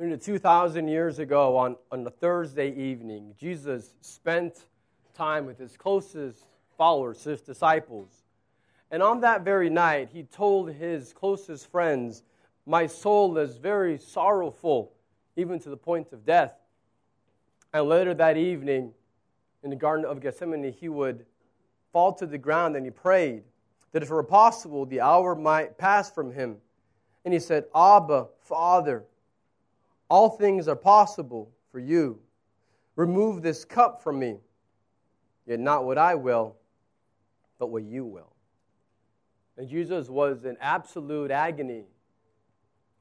Nearly 2,000 years ago, on, on a Thursday evening, Jesus spent time with his closest followers, his disciples. And on that very night, he told his closest friends, My soul is very sorrowful, even to the point of death. And later that evening, in the Garden of Gethsemane, he would fall to the ground and he prayed that if it were possible, the hour might pass from him. And he said, Abba, Father, all things are possible for you. Remove this cup from me. Yet not what I will, but what you will. And Jesus was in absolute agony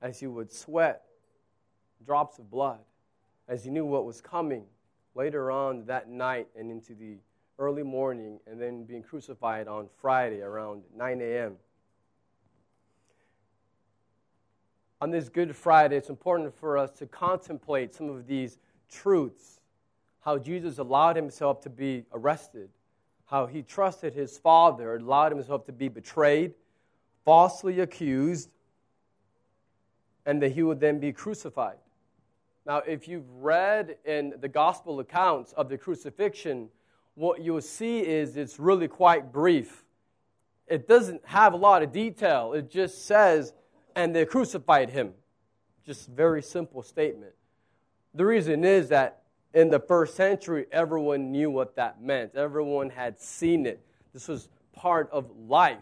as he would sweat drops of blood, as he knew what was coming later on that night and into the early morning, and then being crucified on Friday around 9 a.m. on this Good Friday, it's important for us to contemplate some of these truths. How Jesus allowed himself to be arrested, how he trusted his Father, allowed himself to be betrayed, falsely accused, and that he would then be crucified. Now, if you've read in the gospel accounts of the crucifixion, what you'll see is it's really quite brief. It doesn't have a lot of detail. It just says and they crucified him. Just very simple statement. The reason is that in the first century, everyone knew what that meant. Everyone had seen it. This was part of life.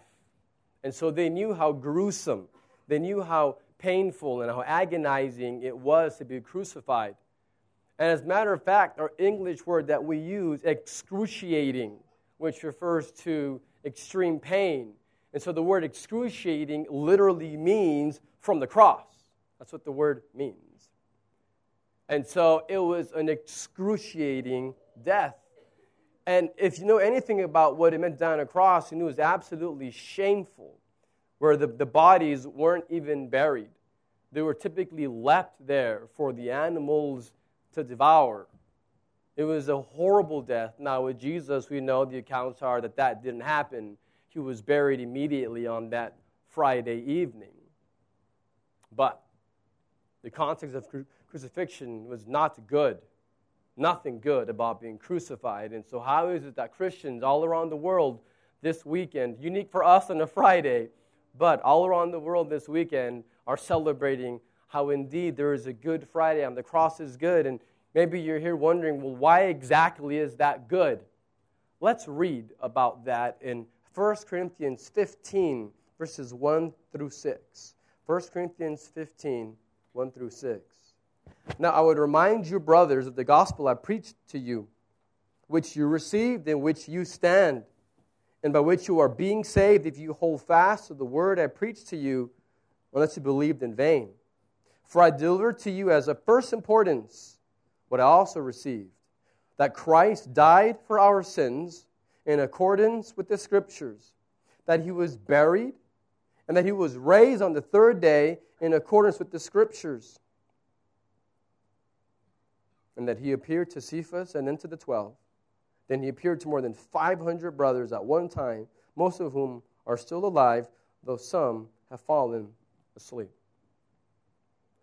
And so they knew how gruesome, they knew how painful and how agonizing it was to be crucified. And as a matter of fact, our English word that we use, excruciating, which refers to extreme pain, and so the word excruciating literally means from the cross. That's what the word means. And so it was an excruciating death. And if you know anything about what it meant down a cross, you knew it was absolutely shameful, where the, the bodies weren't even buried. They were typically left there for the animals to devour. It was a horrible death. Now, with Jesus, we know the accounts are that that didn't happen he was buried immediately on that Friday evening. But the context of cru- crucifixion was not good. Nothing good about being crucified. And so, how is it that Christians all around the world this weekend, unique for us on a Friday, but all around the world this weekend, are celebrating how indeed there is a good Friday and the cross is good? And maybe you're here wondering, well, why exactly is that good? Let's read about that in 1 Corinthians 15, verses 1 through 6. 1 Corinthians 15, 1 through 6. Now I would remind you, brothers, of the gospel I preached to you, which you received, in which you stand, and by which you are being saved, if you hold fast to the word I preached to you, unless you believed in vain. For I delivered to you as of first importance what I also received that Christ died for our sins in accordance with the scriptures, that he was buried, and that he was raised on the third day in accordance with the scriptures, and that he appeared to Cephas and then to the twelve. Then he appeared to more than 500 brothers at one time, most of whom are still alive, though some have fallen asleep.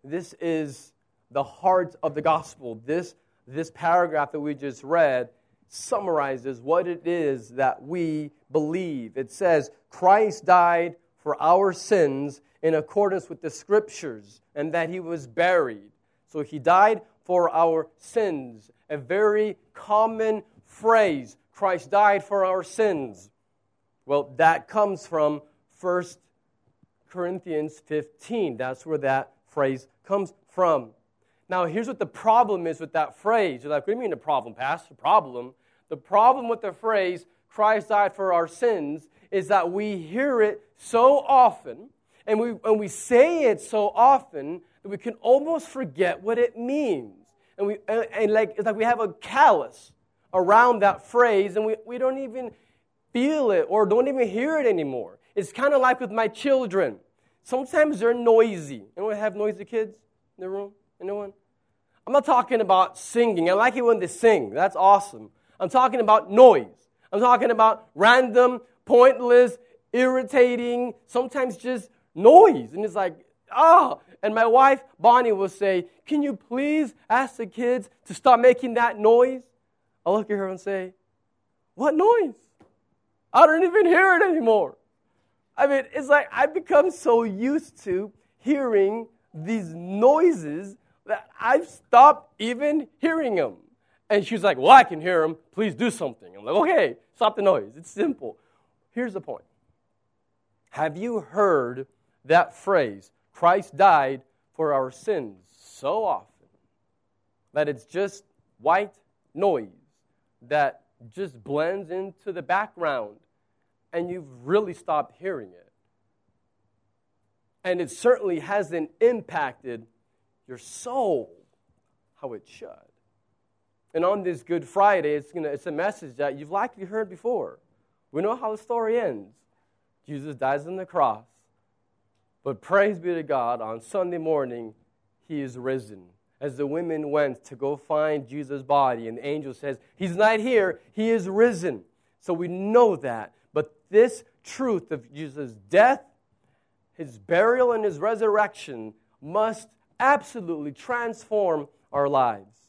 This is the heart of the gospel. This, this paragraph that we just read summarizes what it is that we believe. It says, Christ died for our sins in accordance with the scriptures, and that he was buried. So he died for our sins. A very common phrase Christ died for our sins. Well, that comes from 1 Corinthians 15. That's where that phrase comes from. Now, here's what the problem is with that phrase. You're like, what do you mean the problem, Pastor? Problem? The problem with the phrase, Christ died for our sins, is that we hear it so often, and we, and we say it so often, that we can almost forget what it means. And, we, and, and like, it's like we have a callus around that phrase, and we, we don't even feel it or don't even hear it anymore. It's kind of like with my children. Sometimes they're noisy. Anyone have noisy kids in the room? Anyone? I'm not talking about singing. I like it when they sing. That's awesome. I'm talking about noise. I'm talking about random, pointless, irritating, sometimes just noise. And it's like, oh, and my wife, Bonnie, will say, Can you please ask the kids to stop making that noise? I look at her and say, What noise? I don't even hear it anymore. I mean, it's like I've become so used to hearing these noises that I've stopped even hearing them. And she's like, Well, I can hear them. Please do something. I'm like, Okay, stop the noise. It's simple. Here's the point Have you heard that phrase, Christ died for our sins, so often that it's just white noise that just blends into the background and you've really stopped hearing it? And it certainly hasn't impacted your soul how it should. And on this Good Friday, it's, gonna, it's a message that you've likely heard before. We know how the story ends. Jesus dies on the cross. But praise be to God, on Sunday morning, he is risen. As the women went to go find Jesus' body, and the angel says, He's not here, he is risen. So we know that. But this truth of Jesus' death, his burial, and his resurrection must absolutely transform our lives.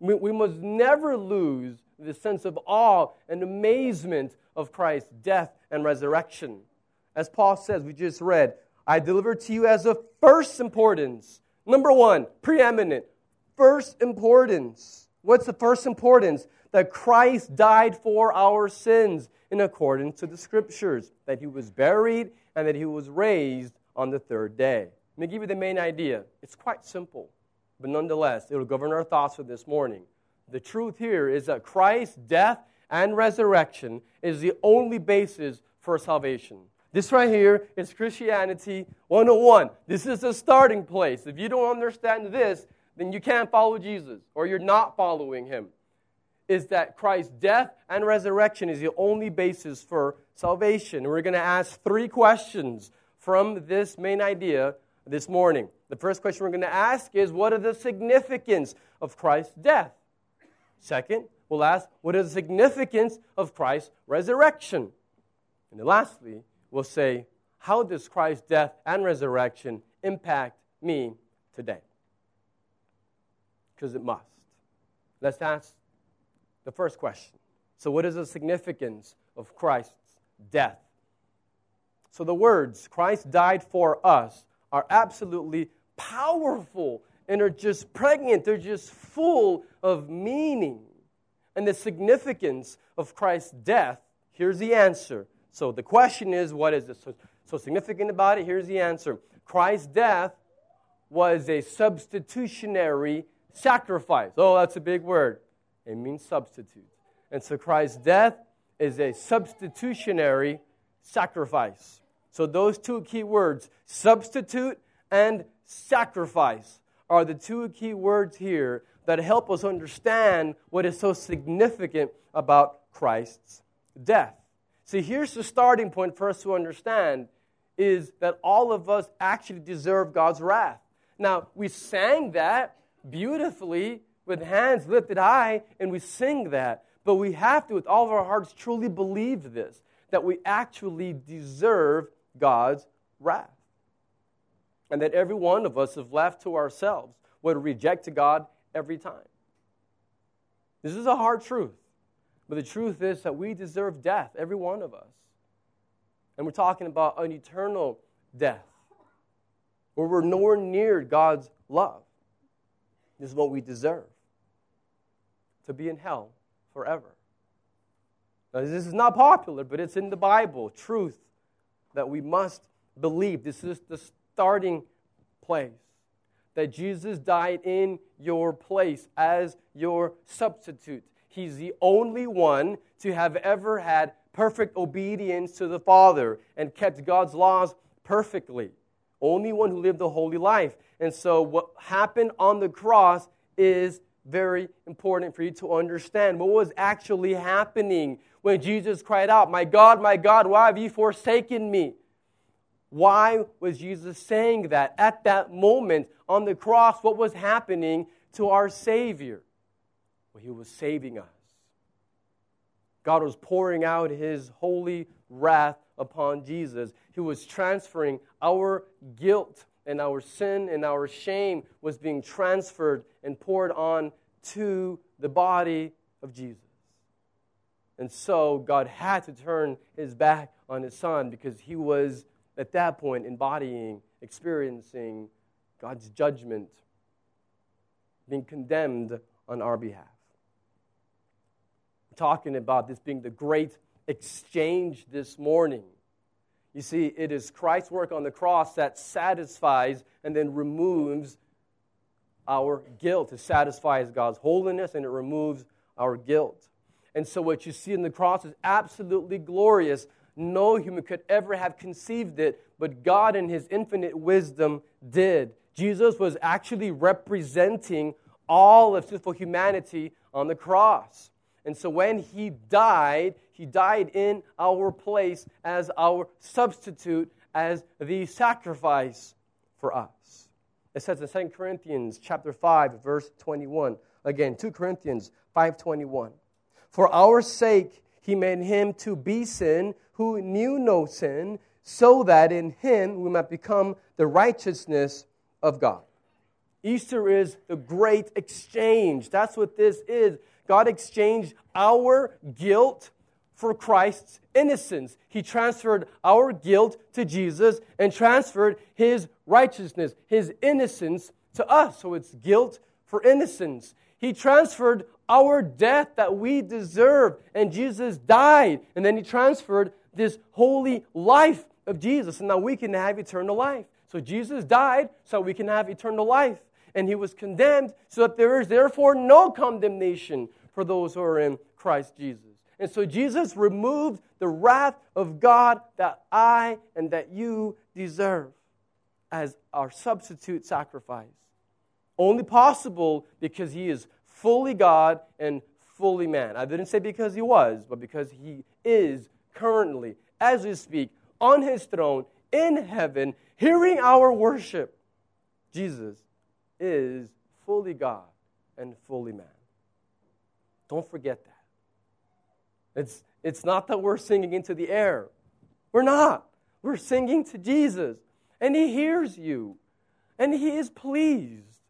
We, must never lose the sense of awe and amazement of Christ's death and resurrection. As Paul says, we just read, I deliver to you as of first importance. Number one, preeminent. First importance. What's the first importance? That Christ died for our sins in accordance to the scriptures, that he was buried and that he was raised on the third day. Let me give you the main idea. It's quite simple, but nonetheless, it will govern our thoughts for this morning. The truth here is that Christ's death and resurrection is the only basis for salvation. This right here is Christianity 101. This is the starting place. If you don't understand this, then you can't follow Jesus or you're not following him. Is that Christ's death and resurrection is the only basis for salvation. We're going to ask three questions from this main idea this morning. The first question we're going to ask is what is the significance of Christ's death? Second, we'll ask what is the significance of Christ's resurrection? And then lastly, we'll say how does Christ's death and resurrection impact me today? Because it must. Let's ask the first question. So, what is the significance of Christ's death? So, the words, Christ died for us, are absolutely powerful and are just pregnant. They're just full of meaning. And the significance of Christ's death, here's the answer. So the question is, what is so, so significant about it? Here's the answer Christ's death was a substitutionary sacrifice. Oh, that's a big word. It means substitute. And so Christ's death is a substitutionary sacrifice. So, those two key words, substitute and sacrifice, are the two key words here that help us understand what is so significant about Christ's death. See, here's the starting point for us to understand is that all of us actually deserve God's wrath. Now, we sang that beautifully with hands lifted high, and we sing that. But we have to, with all of our hearts, truly believe this that we actually deserve God's wrath. And that every one of us, if left to ourselves, would reject God every time. This is a hard truth. But the truth is that we deserve death, every one of us. And we're talking about an eternal death, where we're nowhere near God's love. This is what we deserve to be in hell forever. Now, this is not popular, but it's in the Bible. Truth that we must believe. This is the starting place. That Jesus died in your place as your substitute. He's the only one to have ever had perfect obedience to the Father and kept God's laws perfectly. Only one who lived a holy life. And so, what happened on the cross is very important for you to understand. What was actually happening when Jesus cried out, My God, my God, why have you forsaken me? Why was Jesus saying that at that moment on the cross? What was happening to our Savior? Well, He was saving us. God was pouring out His holy wrath upon Jesus. He was transferring our guilt and our sin and our shame was being transferred and poured on to the body of Jesus. And so God had to turn his back on his son because he was, at that point, embodying, experiencing God's judgment, being condemned on our behalf. I'm talking about this being the great exchange this morning. You see, it is Christ's work on the cross that satisfies and then removes our guilt. It satisfies God's holiness and it removes our guilt. And so, what you see in the cross is absolutely glorious. No human could ever have conceived it, but God, in His infinite wisdom, did. Jesus was actually representing all of sinful humanity on the cross. And so, when He died, He died in our place as our substitute, as the sacrifice for us. It says in 2 Corinthians chapter 5, verse 21. Again, 2 Corinthians 5:21. For our sake he made him to be sin who knew no sin, so that in him we might become the righteousness of God. Easter is the great exchange. That's what this is. God exchanged our guilt for Christ's innocence. He transferred our guilt to Jesus and transferred his righteousness, his innocence to us. So it's guilt for innocence. He transferred our death that we deserve. And Jesus died. And then he transferred this holy life of Jesus. And now we can have eternal life. So Jesus died so we can have eternal life. And he was condemned so that there is therefore no condemnation for those who are in Christ Jesus. And so Jesus removed the wrath of God that I and that you deserve as our substitute sacrifice. Only possible because he is fully God and fully man. I didn't say because he was, but because he is currently, as we speak, on his throne in heaven, hearing our worship. Jesus is fully God and fully man. Don't forget that. It's, it's not that we're singing into the air. We're not. We're singing to Jesus, and He hears you, and He is pleased.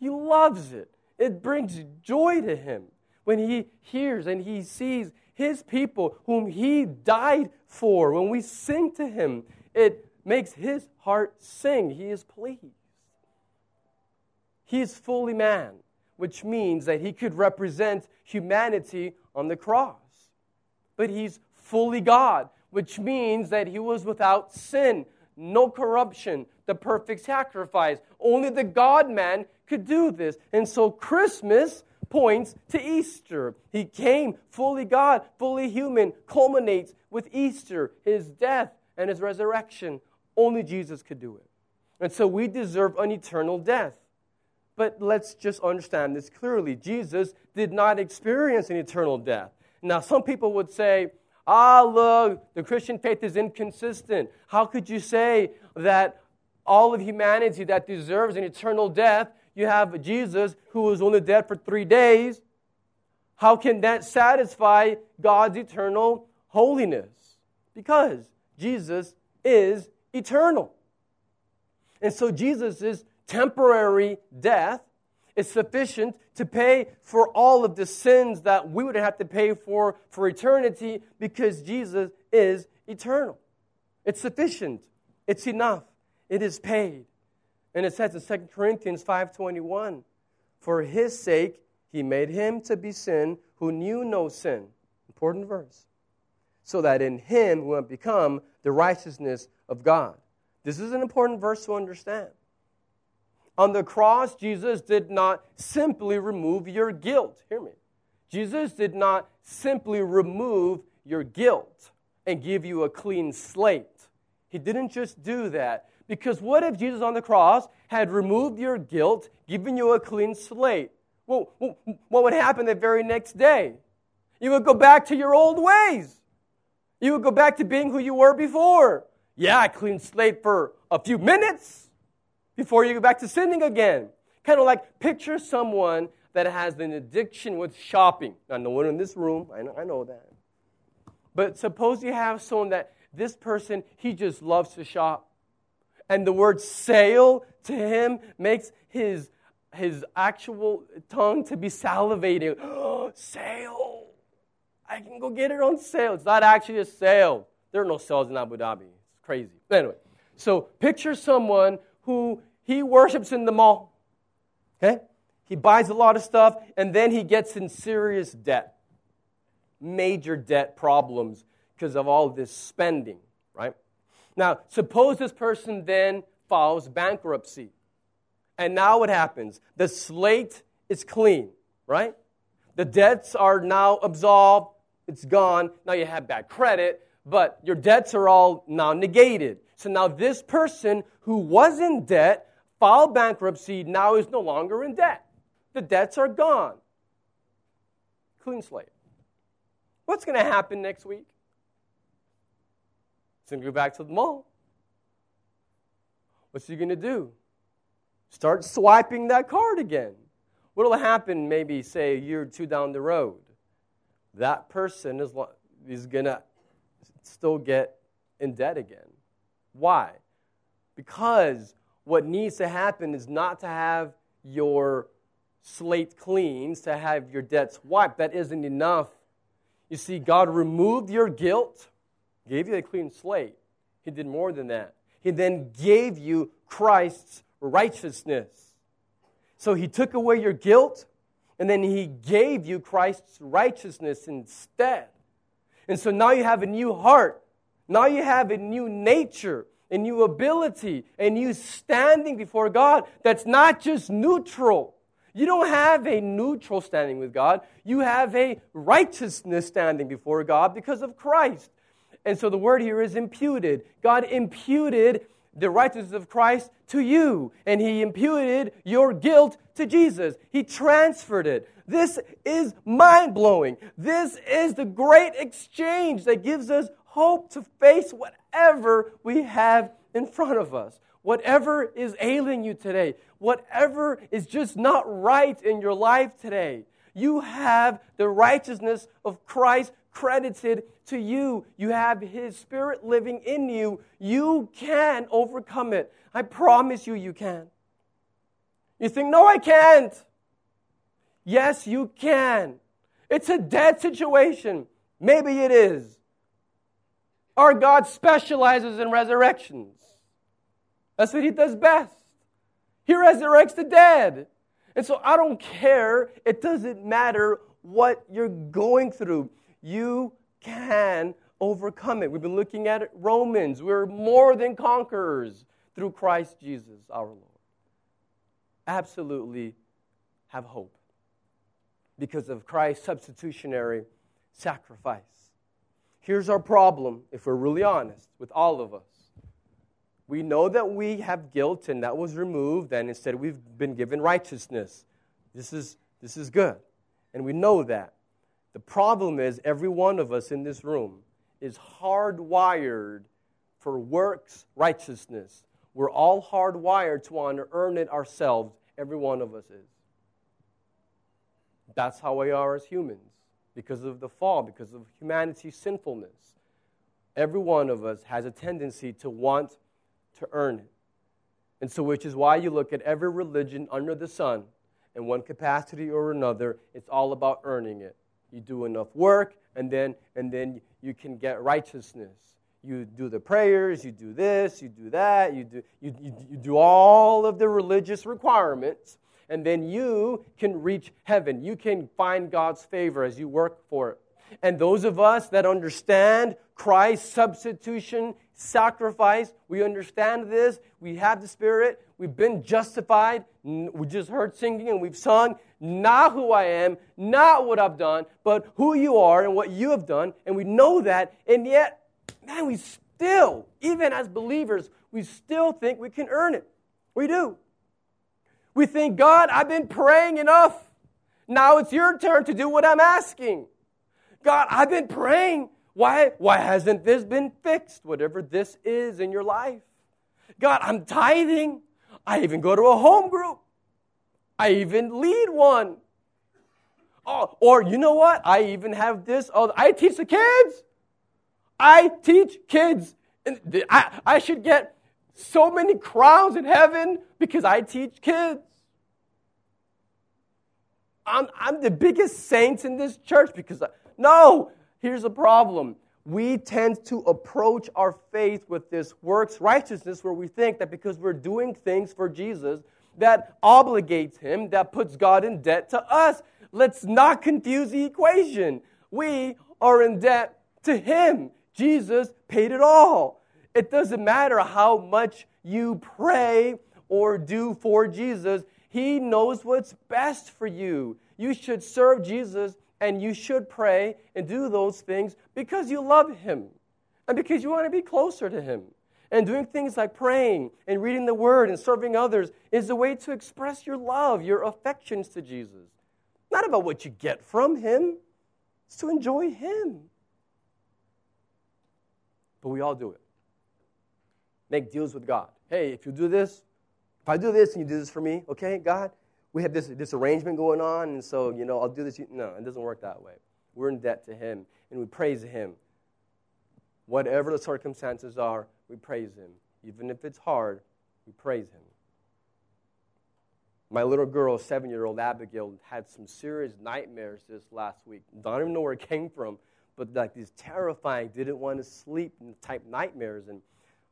He loves it. It brings joy to him when he hears and he sees his people whom he died for. When we sing to him, it makes his heart sing. He is pleased. He is fully man, which means that he could represent humanity on the cross. But he's fully God, which means that he was without sin, no corruption, the perfect sacrifice. Only the God man could do this. And so Christmas points to Easter. He came fully God, fully human, culminates with Easter, his death and his resurrection. Only Jesus could do it. And so we deserve an eternal death. But let's just understand this clearly. Jesus did not experience an eternal death. Now, some people would say, ah, look, the Christian faith is inconsistent. How could you say that all of humanity that deserves an eternal death you have Jesus who was only dead for three days. How can that satisfy God's eternal holiness? Because Jesus is eternal. And so Jesus' temporary death is sufficient to pay for all of the sins that we would have to pay for for eternity because Jesus is eternal. It's sufficient. It's enough. It is paid. And it says in 2 Corinthians 5:21, "For his sake he made him to be sin who knew no sin." Important verse. So that in him we might become the righteousness of God. This is an important verse to understand. On the cross, Jesus did not simply remove your guilt. Hear me. Jesus did not simply remove your guilt and give you a clean slate. He didn't just do that. Because what if Jesus on the cross had removed your guilt, given you a clean slate? Well, what would happen the very next day? You would go back to your old ways. You would go back to being who you were before. Yeah, clean slate for a few minutes before you go back to sinning again. Kind of like picture someone that has an addiction with shopping. Now, no one in this room, I know, I know that. But suppose you have someone that this person, he just loves to shop And the word sale to him makes his, his actual tongue to be salivating. Sale. I can go get it on sale. It's not actually a sale. There are no sales in Abu Dhabi. It's crazy. Anyway, so picture someone who he worships in the mall. Okay? He hmm. buys a lot of stuff and then he gets in serious debt. Major debt problems because of all this spending, right? Now, suppose this person then files bankruptcy. And now what happens? The slate is clean, right? The debts are now absolved, it's gone. Now you have bad credit, but your debts are all now negated. So now this person who was in debt filed bankruptcy, now is no longer in debt. The debts are gone. Clean slate. What's going to happen next week? He's going to go back to the mall. What's he going to do? Start swiping that card again. What will happen maybe, say, a year or two down the road? That person is, is going to still get in debt again. Why? Because what needs to happen is not to have your slate cleansed, to have your debts wiped. That isn't enough. You see, God removed your guilt, gave you a clean slate. He did more than that. He then gave you Christ's righteousness. So He took away your guilt, and then He gave you Christ's righteousness instead. And so now you have a new heart. Now you have a new nature, a new ability, a new standing before God that's not just neutral. You don't have a neutral standing with God. You have a righteousness standing before God because of Christ. And so the word here is imputed. God imputed the righteousness of Christ to you, and He imputed your guilt to Jesus. He transferred it. This is mind blowing. This is the great exchange that gives us hope to face whatever we have in front of us. Whatever is ailing you today, whatever is just not right in your life today, you have the righteousness of Christ credited to you. You have His Spirit living in you. You can overcome it. I promise you, you can. You think, no, I can't. Yes, you can. It's a dead situation. Maybe it is. Our God specializes in resurrections. That's what He does best. He resurrects the dead. And so I don't care. It doesn't matter what you're going through. You can overcome it. We've been looking at it, Romans. We're more than conquerors through Christ Jesus our Lord. Absolutely have hope because of Christ's substitutionary sacrifice. Here's our problem, if we're really honest with all of us. We know that we have guilt and that was removed, and instead we've been given righteousness. This is, this is good. And we know that. The problem is, every one of us in this room is hardwired for works righteousness. We're all hardwired to want to earn it ourselves. Every one of us is. That's how we are as humans because of the fall, because of humanity's sinfulness. Every one of us has a tendency to want to earn it. And so, which is why you look at every religion under the sun, in one capacity or another, it's all about earning it. You do enough work, and then, and then you can get righteousness. You do the prayers, you do this, you do that, you do, you, you, you do all of the religious requirements, and then you can reach heaven. You can find God's favor as you work for it. And those of us that understand Christ's substitution, sacrifice, we understand this. We have the Spirit. We've been justified. We just heard singing and we've sung, not who I am, not what I've done, but who you are and what you have done. And we know that. And yet, man, we still, even as believers, we still think we can earn it. We do. We think, God, I've been praying enough. Now it's your turn to do what I'm asking. God, I've been praying. Why, why hasn't this been fixed? Whatever this is in your life. God, I'm tithing. I even go to a home group. I even lead one. Oh, or you know what? I even have this. Oh, I teach the kids. I teach kids. I, I should get so many crowns in heaven because I teach kids. I'm, I'm the biggest saint in this church because I, no, here's the problem. We tend to approach our faith with this works righteousness where we think that because we're doing things for Jesus that obligates him, that puts God in debt to us. Let's not confuse the equation. We are in debt to him. Jesus paid it all. It doesn't matter how much you pray or do for Jesus, He knows what's best for you. You should serve Jesus and you should pray and do those things because you love Him and because you want to be closer to Him. And doing things like praying and reading the Word and serving others is a way to express your love, your affections to Jesus. Not about what you get from Him, it's to enjoy Him. But we all do it make deals with God. Hey, if you do this, if I do this and you do this for me, okay, God, we have this, this arrangement going on, and so, you know, I'll do this. No, it doesn't work that way. We're in debt to Him, and we praise Him. Whatever the circumstances are, we praise Him. Even if it's hard, we praise Him. My little girl, seven year old Abigail, had some serious nightmares this last week. Don't even know where it came from, but like these terrifying, didn't want to sleep type nightmares. And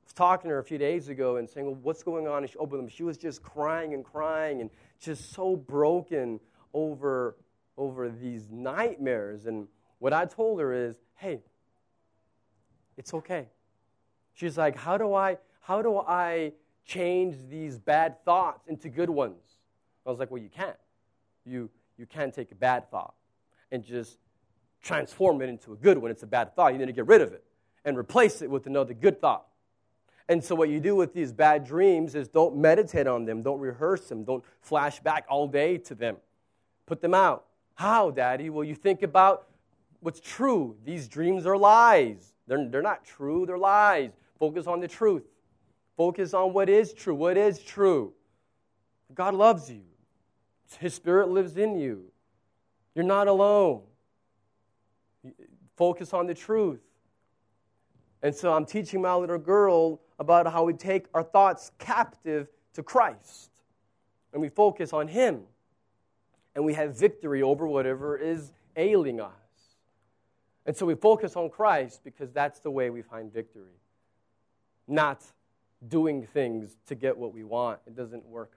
was talking to her a few days ago and saying, well, what's going on? She opened them. She was just crying and crying and just so broken over, over these nightmares. And what I told her is, hey, it's okay. She's like, how do I, how do I change these bad thoughts into good ones? I was like, well, you can't. You, you can't take a bad thought and just transform it into a good one. It's a bad thought. You need to get rid of it and replace it with another good thought. And so, what you do with these bad dreams is don't meditate on them, don't rehearse them, don't flash back all day to them. Put them out. How, Daddy? Well, you think about what's true. These dreams are lies. They're, they're not true, they're lies. Focus on the truth. Focus on what is true. What is true? God loves you, His Spirit lives in you. You're not alone. Focus on the truth. And so I'm teaching my little girl about how we take our thoughts captive to Christ and we focus on Him and we have victory over whatever is ailing us. And so we focus on Christ because that's the way we find victory, not doing things to get what we want. It doesn't work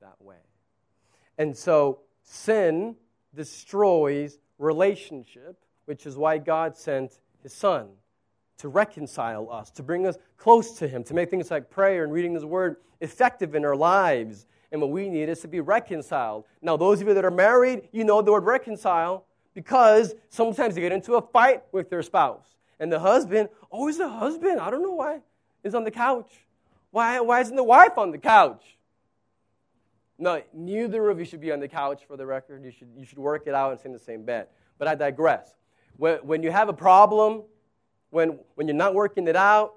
that way. And so sin destroys relationship, which is why God sent His Son to reconcile us, to bring us close to Him, to make things like prayer and reading His Word effective in our lives. And what we need is to be reconciled. Now, those of you that are married, you know the word reconcile because sometimes they get into a fight with their spouse. And the husband, always oh, the husband, I don't know why, is on the couch. Why, why isn't the wife on the couch? No, neither of you should be on the couch for the record. You should, you should work it out and stay in the same bed. But I digress. When, when you have a problem when, when you're not working it out,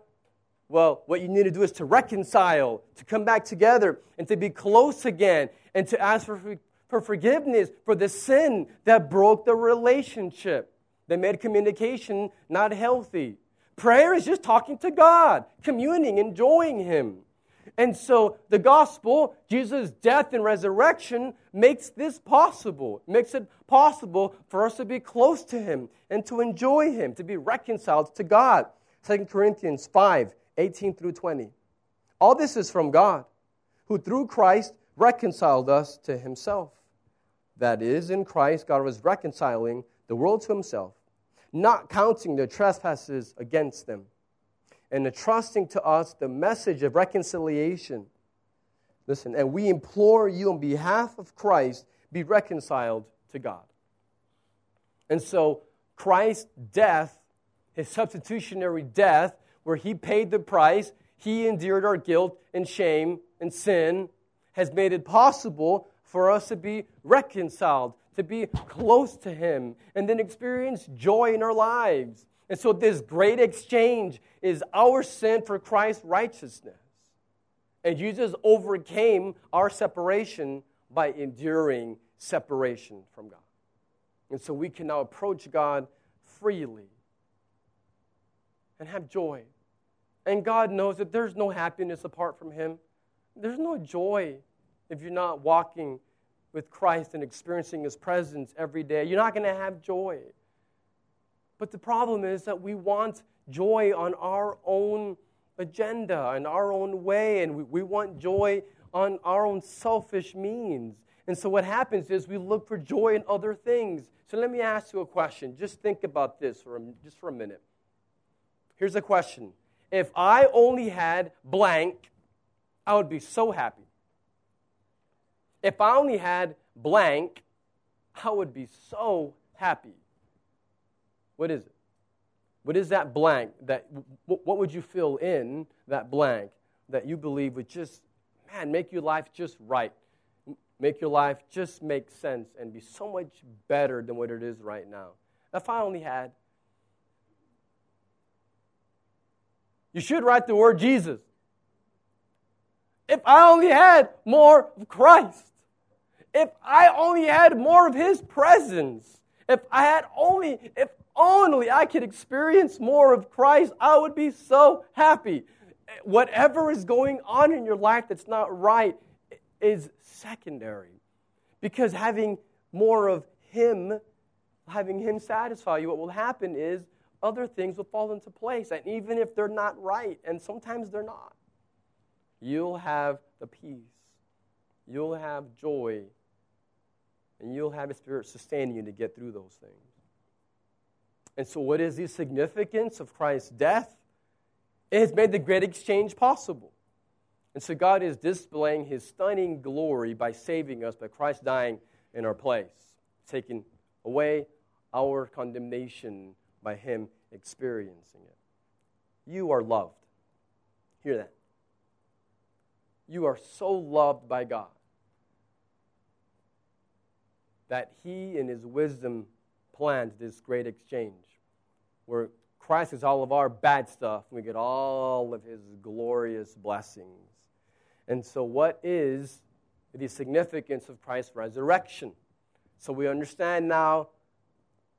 well, what you need to do is to reconcile, to come back together, and to be close again, and to ask for, for forgiveness for the sin that broke the relationship, that made communication not healthy. Prayer is just talking to God, communing, enjoying Him. And so the gospel, Jesus' death and resurrection, makes this possible, makes it possible for us to be close to Him and to enjoy Him, to be reconciled to God. 2 Corinthians 5 18 through 20. All this is from God, who through Christ reconciled us to Himself. That is, in Christ, God was reconciling the world to Himself, not counting their trespasses against them and entrusting to us the message of reconciliation. Listen, and we implore you on behalf of Christ, be reconciled to God. And so, Christ's death, his substitutionary death, where he paid the price, he endured our guilt and shame and sin, has made it possible for us to be reconciled, to be close to him, and then experience joy in our lives. And so, this great exchange is our sin for Christ's righteousness. And Jesus overcame our separation by enduring separation from God. And so, we can now approach God freely and have joy And God knows that there's no happiness apart from Him. There's no joy if you're not walking with Christ and experiencing His presence every day. You're not going to have joy. But the problem is that we want joy on our own agenda, in our own way, and we, we want joy on our own selfish means. And so what happens is we look for joy in other things. So let me ask you a question. Just think about this for a, just for a minute. Here's a question. If I only had blank, I would be so happy. If I only had blank, I would be so happy. What is it? What is that blank? That what would you fill in that blank that you believe would just man make your life just right, make your life just make sense and be so much better than what it is right now? If I only had, you should write the word Jesus. If I only had more of Christ, if I only had more of His presence, if I had only, if only I could experience more of Christ, I would be so happy. Whatever is going on in your life that's not right is secondary. Because having more of Him, having Him satisfy you, what will happen is other things will fall into place. And even if they're not right, and sometimes they're not, you'll have the peace, you'll have joy, and you'll have a Spirit sustaining you to get through those things. And so, what is the significance of Christ's death? It has made the great exchange possible. And so, God is displaying his stunning glory by saving us, by Christ dying in our place, taking away our condemnation by him experiencing it. You are loved. Hear that. You are so loved by God that he, in his wisdom, planned this great exchange where Christ is all of our bad stuff, we get all of his glorious blessings. And so, what is the significance of Christ's resurrection? So, we understand now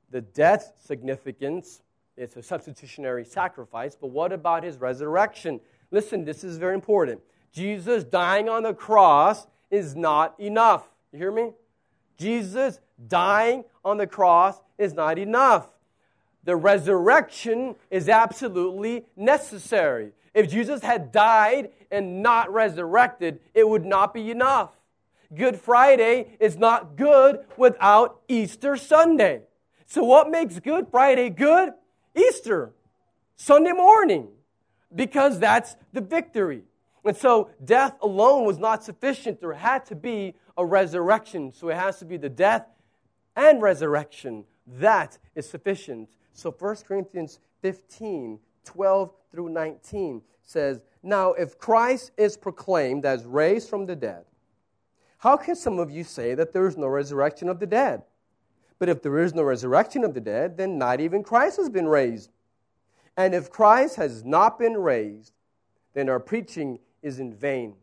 the death significance. It's a substitutionary sacrifice, but what about his resurrection? Listen, this is very important. Jesus dying on the cross is not enough. You hear me? Jesus dying on the cross is not enough. The resurrection is absolutely necessary. If Jesus had died and not resurrected, it would not be enough. Good Friday is not good without Easter Sunday. So, what makes Good Friday good? Easter, Sunday morning, because that's the victory. And so, death alone was not sufficient. There had to be a resurrection. So, it has to be the death and resurrection. That is sufficient. So 1 Corinthians 15, 12 through 19 says, Now, if Christ is proclaimed as raised from the dead, how can some of you say that there is no resurrection of the dead? But if there is no resurrection of the dead, then not even Christ has been raised. And if Christ has not been raised, then our preaching is in vain,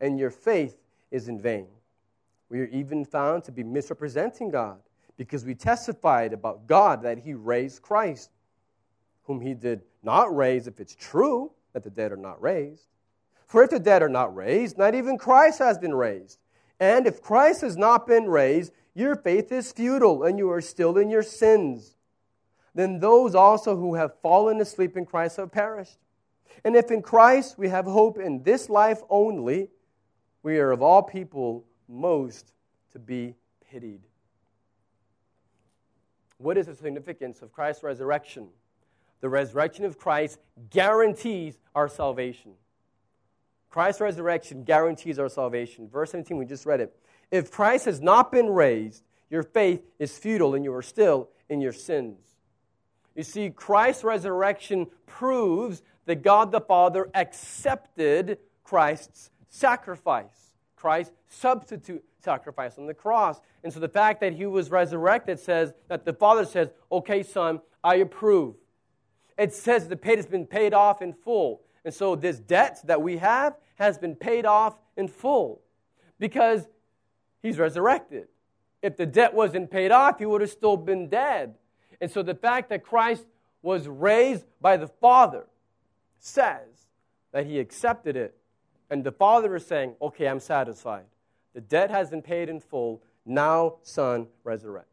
and your faith is in vain. We are even found to be misrepresenting God because we testified about God that He raised Christ, whom He did not raise if it's true that the dead are not raised. For if the dead are not raised, not even Christ has been raised. And if Christ has not been raised, your faith is futile and you are still in your sins. Then those also who have fallen asleep in Christ have perished. And if in Christ we have hope in this life only, we are of all people most to be pitied. What is the significance of Christ's resurrection? The resurrection of Christ guarantees our salvation. Christ's resurrection guarantees our salvation. Verse 17, we just read it. If Christ has not been raised, your faith is futile and you are still in your sins. You see, Christ's resurrection proves that God the Father accepted Christ's sacrifice, Christ's substitute sacrifice on the cross. And so the fact that he was resurrected says that the Father says, Okay, son, I approve. It says the payment has been paid off in full. And so this debt that we have has been paid off in full because he's resurrected. If the debt wasn't paid off, he would have still been dead. And so the fact that Christ was raised by the Father says that he accepted it. And the Father is saying, Okay, I'm satisfied. The debt has been paid in full. Now, Son, resurrect.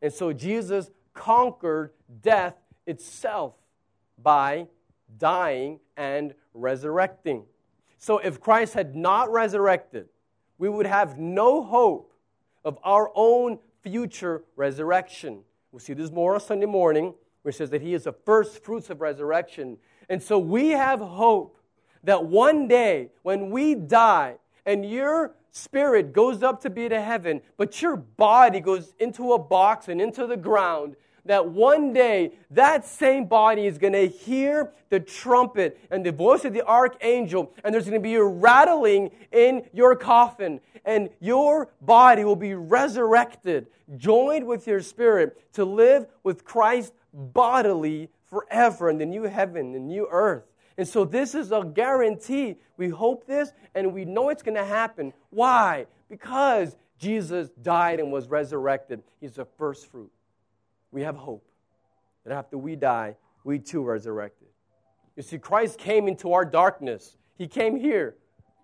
And so Jesus conquered death itself by dying and resurrecting. So if Christ had not resurrected, we would have no hope of our own future resurrection. We'll see this more on Sunday morning, where it says that He is the first fruits of resurrection. And so we have hope that one day when we die and your spirit goes up to be to heaven, but your body goes into a box and into the ground, that one day that same body is going to hear the trumpet and the voice of the archangel, and there's going to be a rattling in your coffin, and your body will be resurrected, joined with your spirit to live with Christ bodily forever in the new heaven, the new earth. And so this is a guarantee. We hope this and we know it's going to happen. Why? Because Jesus died and was resurrected. He's the first fruit. We have hope that after we die, we too are resurrected. You see, Christ came into our darkness. He came here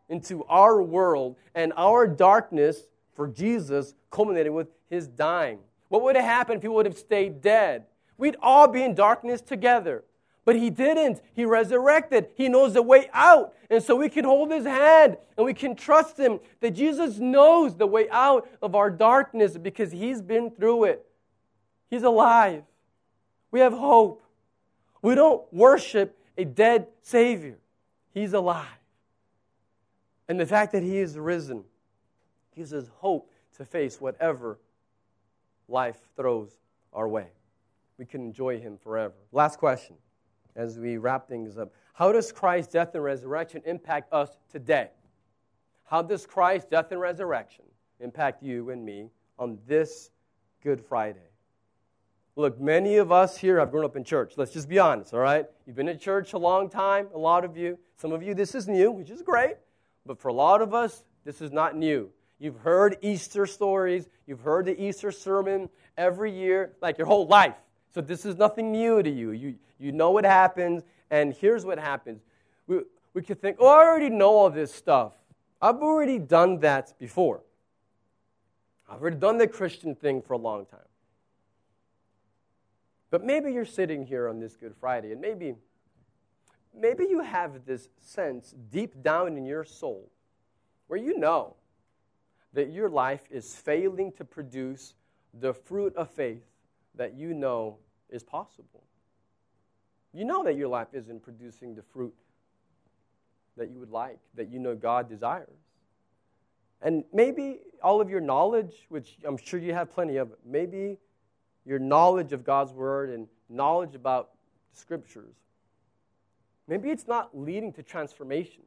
into our world, and our darkness for Jesus culminated with his dying. What would have happened if he would have stayed dead? We'd all be in darkness together. But he didn't. He resurrected. He knows the way out. And so we can hold his hand and we can trust him that Jesus knows the way out of our darkness because he's been through it. He's alive. We have hope. We don't worship a dead Savior, he's alive. And the fact that he is risen gives us hope to face whatever life throws our way. We can enjoy him forever. Last question as we wrap things up. How does Christ's death and resurrection impact us today? How does Christ's death and resurrection impact you and me on this Good Friday? Look, many of us here have grown up in church. Let's just be honest, all right? You've been in church a long time, a lot of you. Some of you, this is new, which is great. But for a lot of us, this is not new. You've heard Easter stories, you've heard the Easter sermon every year, like your whole life. So this is nothing new to you. You, you know what happens, and here's what happens. We, we could think, oh, I already know all this stuff. I've already done that before. I've already done the Christian thing for a long time. But maybe you're sitting here on this Good Friday, and maybe, maybe you have this sense deep down in your soul where you know that your life is failing to produce the fruit of faith that you know is possible. You know that your life isn't producing the fruit that you would like, that you know God desires. And maybe all of your knowledge, which I'm sure you have plenty of, maybe your knowledge of God's Word and knowledge about the Scriptures, maybe it's not leading to transformation.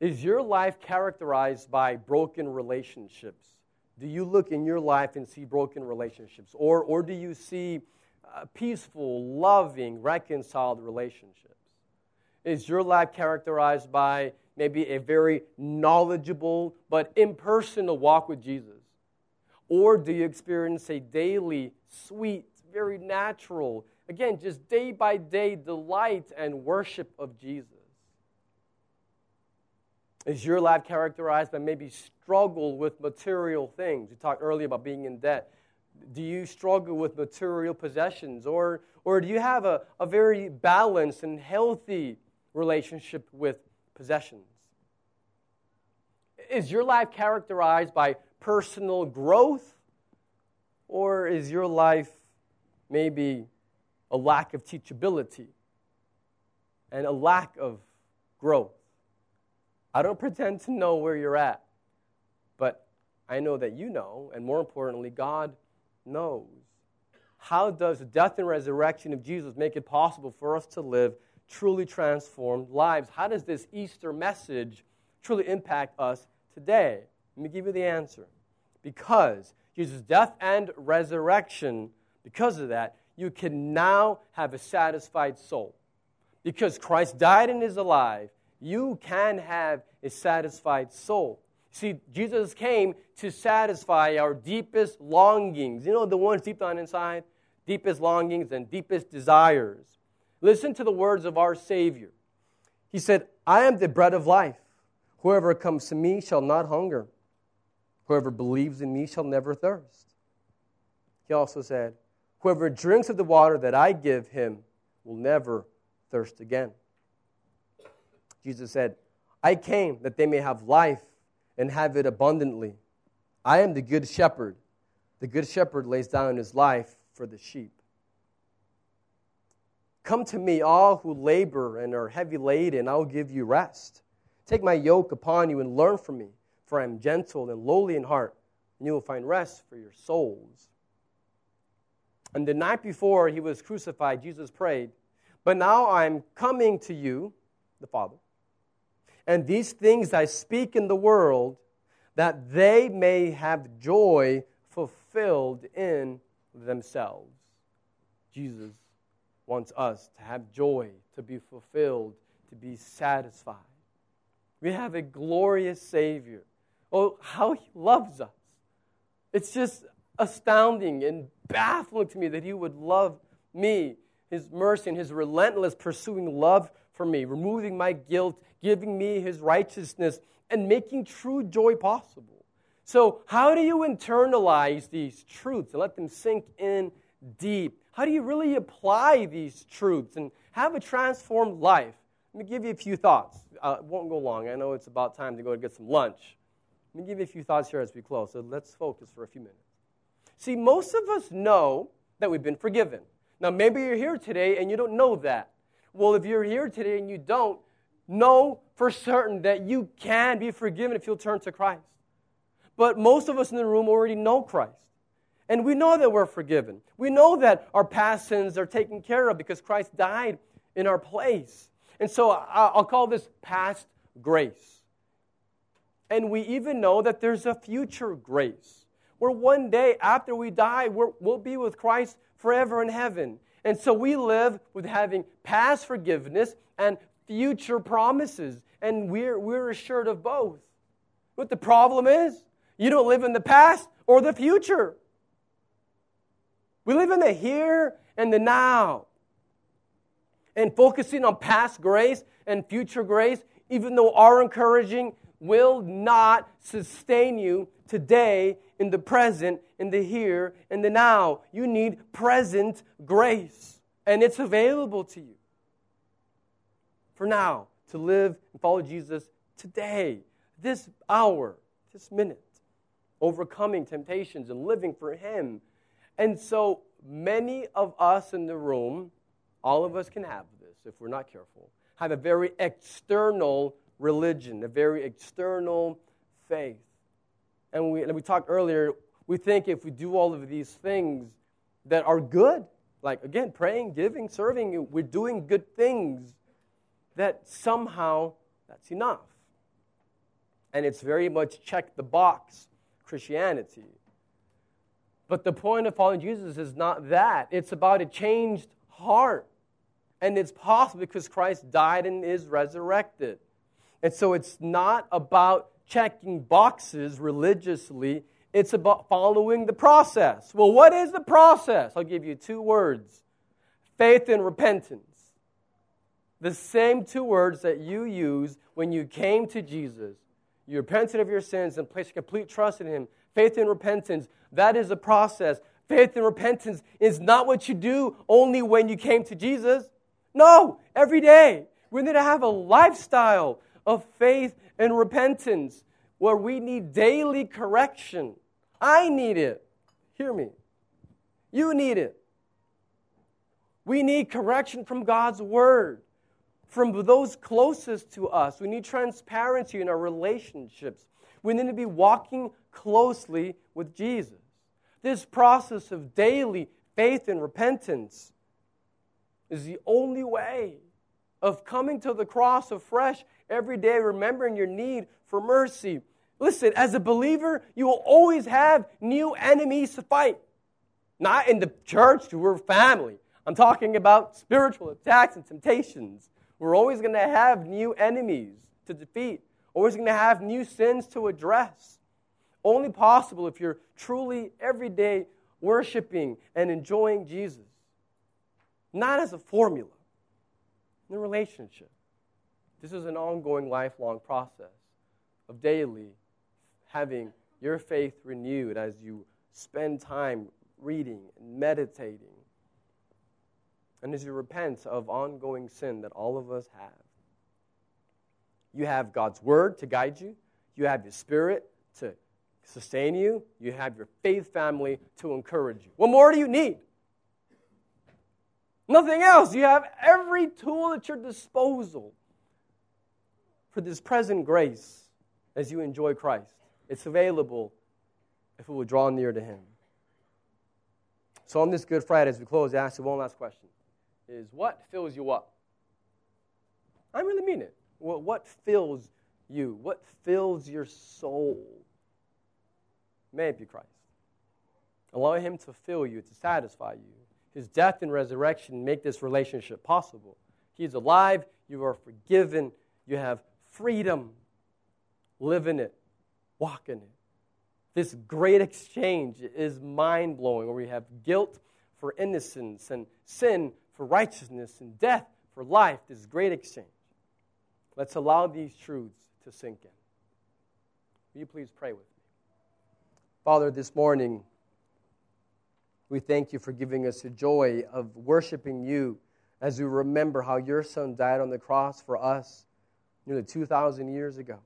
Is your life characterized by broken relationships? Do you look in your life and see broken relationships? Or, or do you see uh, peaceful, loving, reconciled relationships? Is your life characterized by maybe a very knowledgeable but impersonal walk with Jesus? Or do you experience a daily, sweet, very natural, again, just day by day delight and worship of Jesus? Is your life characterized by maybe struggle with material things? We talked earlier about being in debt. Do you struggle with material possessions? Or, or do you have a, a very balanced and healthy relationship with possessions? Is your life characterized by personal growth? Or is your life maybe a lack of teachability and a lack of growth? I don't pretend to know where you're at, but I know that you know, and more importantly, God knows. How does the death and resurrection of Jesus make it possible for us to live truly transformed lives? How does this Easter message truly impact us today? Let me give you the answer. Because Jesus' death and resurrection, because of that, you can now have a satisfied soul. Because Christ died and is alive, you can have a satisfied soul. See, Jesus came to satisfy our deepest longings. You know, the ones deep down inside? Deepest longings and deepest desires. Listen to the words of our Savior. He said, I am the bread of life. Whoever comes to me shall not hunger. Whoever believes in me shall never thirst. He also said, Whoever drinks of the water that I give him will never thirst again. Jesus said, I came that they may have life and have it abundantly. I am the good shepherd. The good shepherd lays down his life for the sheep. Come to me, all who labor and are heavy laden, I will give you rest. Take my yoke upon you and learn from me, for I am gentle and lowly in heart, and you will find rest for your souls. And the night before he was crucified, Jesus prayed, But now I'm coming to you, the Father, and these things I speak in the world, that they may have joy fulfilled in themselves. Jesus wants us to have joy, to be fulfilled, to be satisfied. We have a glorious Savior. Oh, how He loves us. It's just astounding and baffling to me that He would love me, His mercy, and His relentless pursuing love for me, removing my guilt, giving me His righteousness, and making true joy possible. So, how do you internalize these truths and let them sink in deep? How do you really apply these truths and have a transformed life? Let me give you a few thoughts. Uh, it won't go long. I know it's about time to go get some lunch. Let me give you a few thoughts here as we close. So let's focus for a few minutes. See, most of us know that we've been forgiven. Now, maybe you're here today and you don't know that. Well, if you're here today and you don't, know for certain that you can be forgiven if you'll turn to Christ. But most of us in the room already know Christ. And we know that we're forgiven. We know that our past sins are taken care of because Christ died in our place. And so I'll call this past grace. And we even know that there's a future grace where one day after we die, we will be with Christ forever in heaven. And so we live with having past forgiveness and future promises. And we're, we're assured of both. What the problem is, you don't live in the past or the future. We live in the here and the now. And focusing on past grace and future grace, even though are encouraging, will not sustain you today in the present, in the here, and the now. You need present grace, and it's available to you. For now, to live and follow Jesus today, this hour, this minute, overcoming temptations and living for Him and so many of us in the room, all of us can have this if we're not careful, have a very external religion, a very external faith. And we, and we talked earlier, we think if we do all of these things that are good, like again, praying, giving, serving, we're doing good things, that somehow that's enough. And it's very much check the box Christianity. But the point of following Jesus is not that. It's about a changed heart. And it's possible because Christ died and is resurrected. And so it's not about checking boxes religiously, it's about following the process. Well, what is the process? I'll give you two words faith and repentance. The same two words that you use when you came to Jesus. You repented of your sins and placed complete trust in Him. Faith and repentance. That is a process. Faith and repentance is not what you do only when you came to Jesus. No, every day. We need to have a lifestyle of faith and repentance where we need daily correction. I need it. Hear me. You need it. We need correction from God's Word, from those closest to us. We need transparency in our relationships. We need to be walking closely with Jesus. This process of daily faith and repentance is the only way of coming to the cross afresh every day, remembering your need for mercy. Listen, as a believer, you will always have new enemies to fight. Not in the church, we're family. I'm talking about spiritual attacks and temptations. We're always going to have new enemies to defeat, always going to have new sins to address. Only possible if you're truly every day worshiping and enjoying Jesus. Not as a formula, in the relationship. This is an ongoing, lifelong process of daily having your faith renewed as you spend time reading and meditating, and as you repent of ongoing sin that all of us have. You have God's Word to guide you, you have your Spirit to sustain you, you have your faith family to encourage you. What more do you need? Nothing else. You have every tool at your disposal for this present grace as you enjoy Christ. It's available if we will draw near to Him. So on this Good Friday, as we close, I ask you one last question: Is what fills you up? I really mean it. What fills you? What fills your soul? May it be Christ. Allow Him to fill you, to satisfy you. His death and resurrection make this relationship possible. He's alive. You are forgiven. You have freedom. Live in it. Walk in it. This great exchange is mind blowing, where we have guilt for innocence and sin for righteousness and death for life. This great exchange. Let's allow these truths to sink in. Will you please pray with me? Father, this morning, we thank you for giving us the joy of worshiping you as we remember how your son died on the cross for us nearly 2,000 years ago.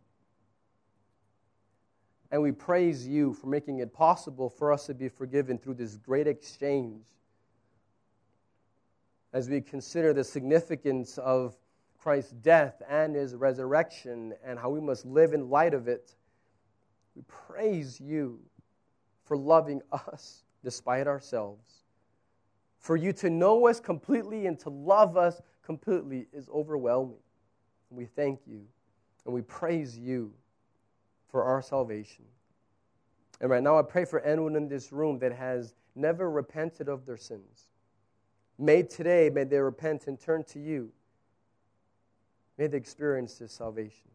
And we praise you for making it possible for us to be forgiven through this great exchange. As we consider the significance of Christ's death and his resurrection and how we must live in light of it, we praise you for loving us despite ourselves. For you to know us completely and to love us completely is overwhelming. We thank you and we praise you for our salvation. And right now, I pray for anyone in this room that has never repented of their sins. May today, may they repent and turn to you. May they experience this salvation.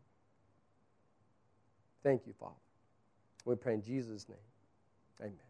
Thank you, Father. We pray in Jesus' name. Amen.